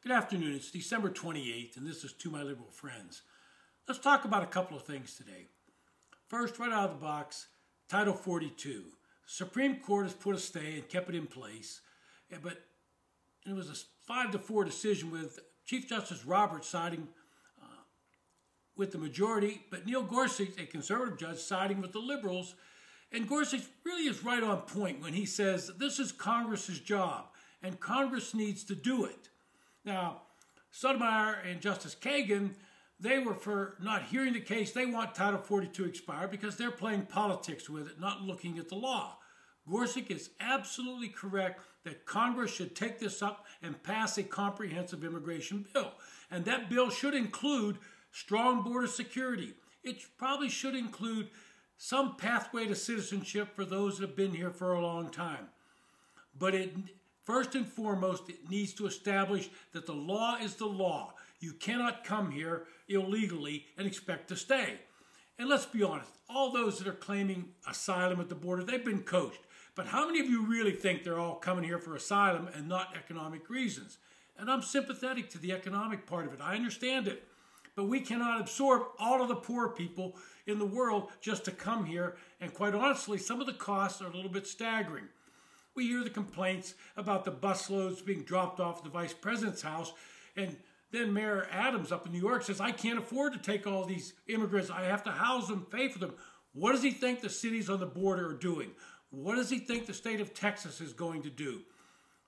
Good afternoon. It's December 28th, and this is To My Liberal Friends. Let's talk about a couple of things today. First, right out of the box, Title 42. Supreme Court has put a stay and kept it in place, but it was a 5 to 4 decision with Chief Justice Roberts siding uh, with the majority, but Neil Gorsuch, a conservative judge, siding with the liberals. And Gorsuch really is right on point when he says this is Congress's job, and Congress needs to do it. Now, Sotomayor and Justice Kagan, they were for not hearing the case. They want Title 42 expired because they're playing politics with it, not looking at the law. Gorsuch is absolutely correct that Congress should take this up and pass a comprehensive immigration bill. And that bill should include strong border security. It probably should include some pathway to citizenship for those that have been here for a long time. But it First and foremost, it needs to establish that the law is the law. You cannot come here illegally and expect to stay. And let's be honest, all those that are claiming asylum at the border, they've been coached. But how many of you really think they're all coming here for asylum and not economic reasons? And I'm sympathetic to the economic part of it. I understand it. But we cannot absorb all of the poor people in the world just to come here. And quite honestly, some of the costs are a little bit staggering we hear the complaints about the busloads being dropped off the vice president's house. And then Mayor Adams up in New York says, I can't afford to take all these immigrants. I have to house them, pay for them. What does he think the cities on the border are doing? What does he think the state of Texas is going to do?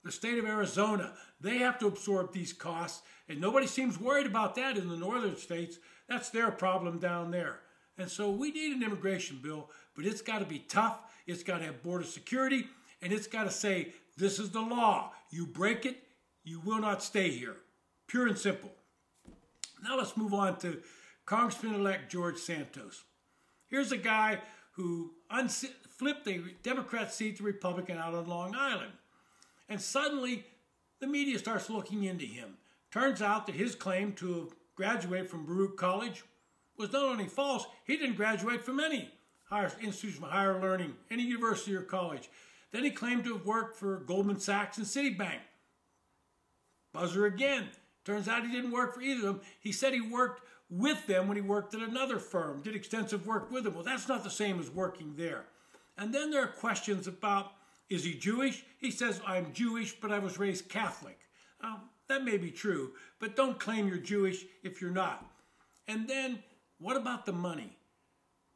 The state of Arizona, they have to absorb these costs, and nobody seems worried about that in the northern states. That's their problem down there. And so we need an immigration bill, but it's got to be tough. It's got to have border security and it's got to say, this is the law. You break it, you will not stay here. Pure and simple. Now let's move on to Congressman elect George Santos. Here's a guy who flipped a Democrat seat to Republican out on Long Island. And suddenly, the media starts looking into him. Turns out that his claim to have graduated from Baruch College was not only false, he didn't graduate from any higher institution of higher learning, any university or college. Then he claimed to have worked for Goldman Sachs and Citibank. Buzzer again. Turns out he didn't work for either of them. He said he worked with them when he worked at another firm, did extensive work with them. Well, that's not the same as working there. And then there are questions about is he Jewish? He says, I'm Jewish, but I was raised Catholic. Um, that may be true, but don't claim you're Jewish if you're not. And then what about the money?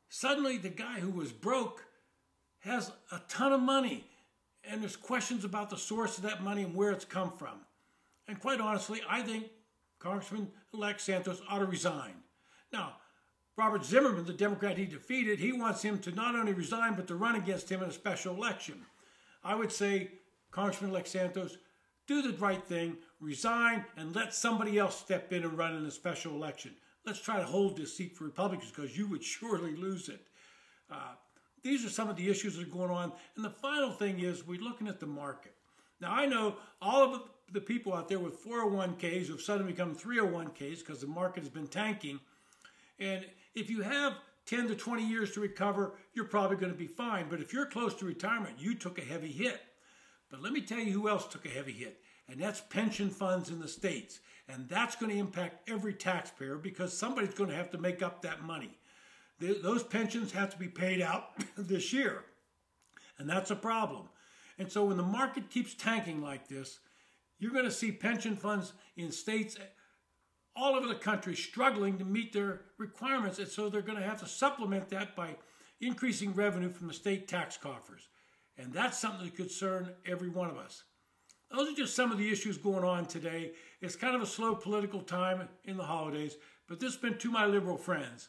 Suddenly, the guy who was broke has a ton of money, and there's questions about the source of that money and where it's come from. And quite honestly, I think Congressman elect Santos ought to resign. Now, Robert Zimmerman, the Democrat he defeated, he wants him to not only resign, but to run against him in a special election. I would say, Congressman elect Santos, do the right thing, resign, and let somebody else step in and run in a special election. Let's try to hold this seat for Republicans because you would surely lose it. Uh, these are some of the issues that are going on. And the final thing is we're looking at the market. Now, I know all of the people out there with 401ks who have suddenly become 301ks because the market has been tanking. And if you have 10 to 20 years to recover, you're probably going to be fine. But if you're close to retirement, you took a heavy hit. But let me tell you who else took a heavy hit, and that's pension funds in the states. And that's going to impact every taxpayer because somebody's going to have to make up that money those pensions have to be paid out this year. And that's a problem. And so when the market keeps tanking like this, you're going to see pension funds in states eh, all over the country struggling to meet their requirements. And so they're going to have to supplement that by increasing revenue from the state tax coffers. And that's something that concern every one of us. Those are just some of the issues going on today. It's kind of a slow political time in the holidays, but this has been to my liberal friends.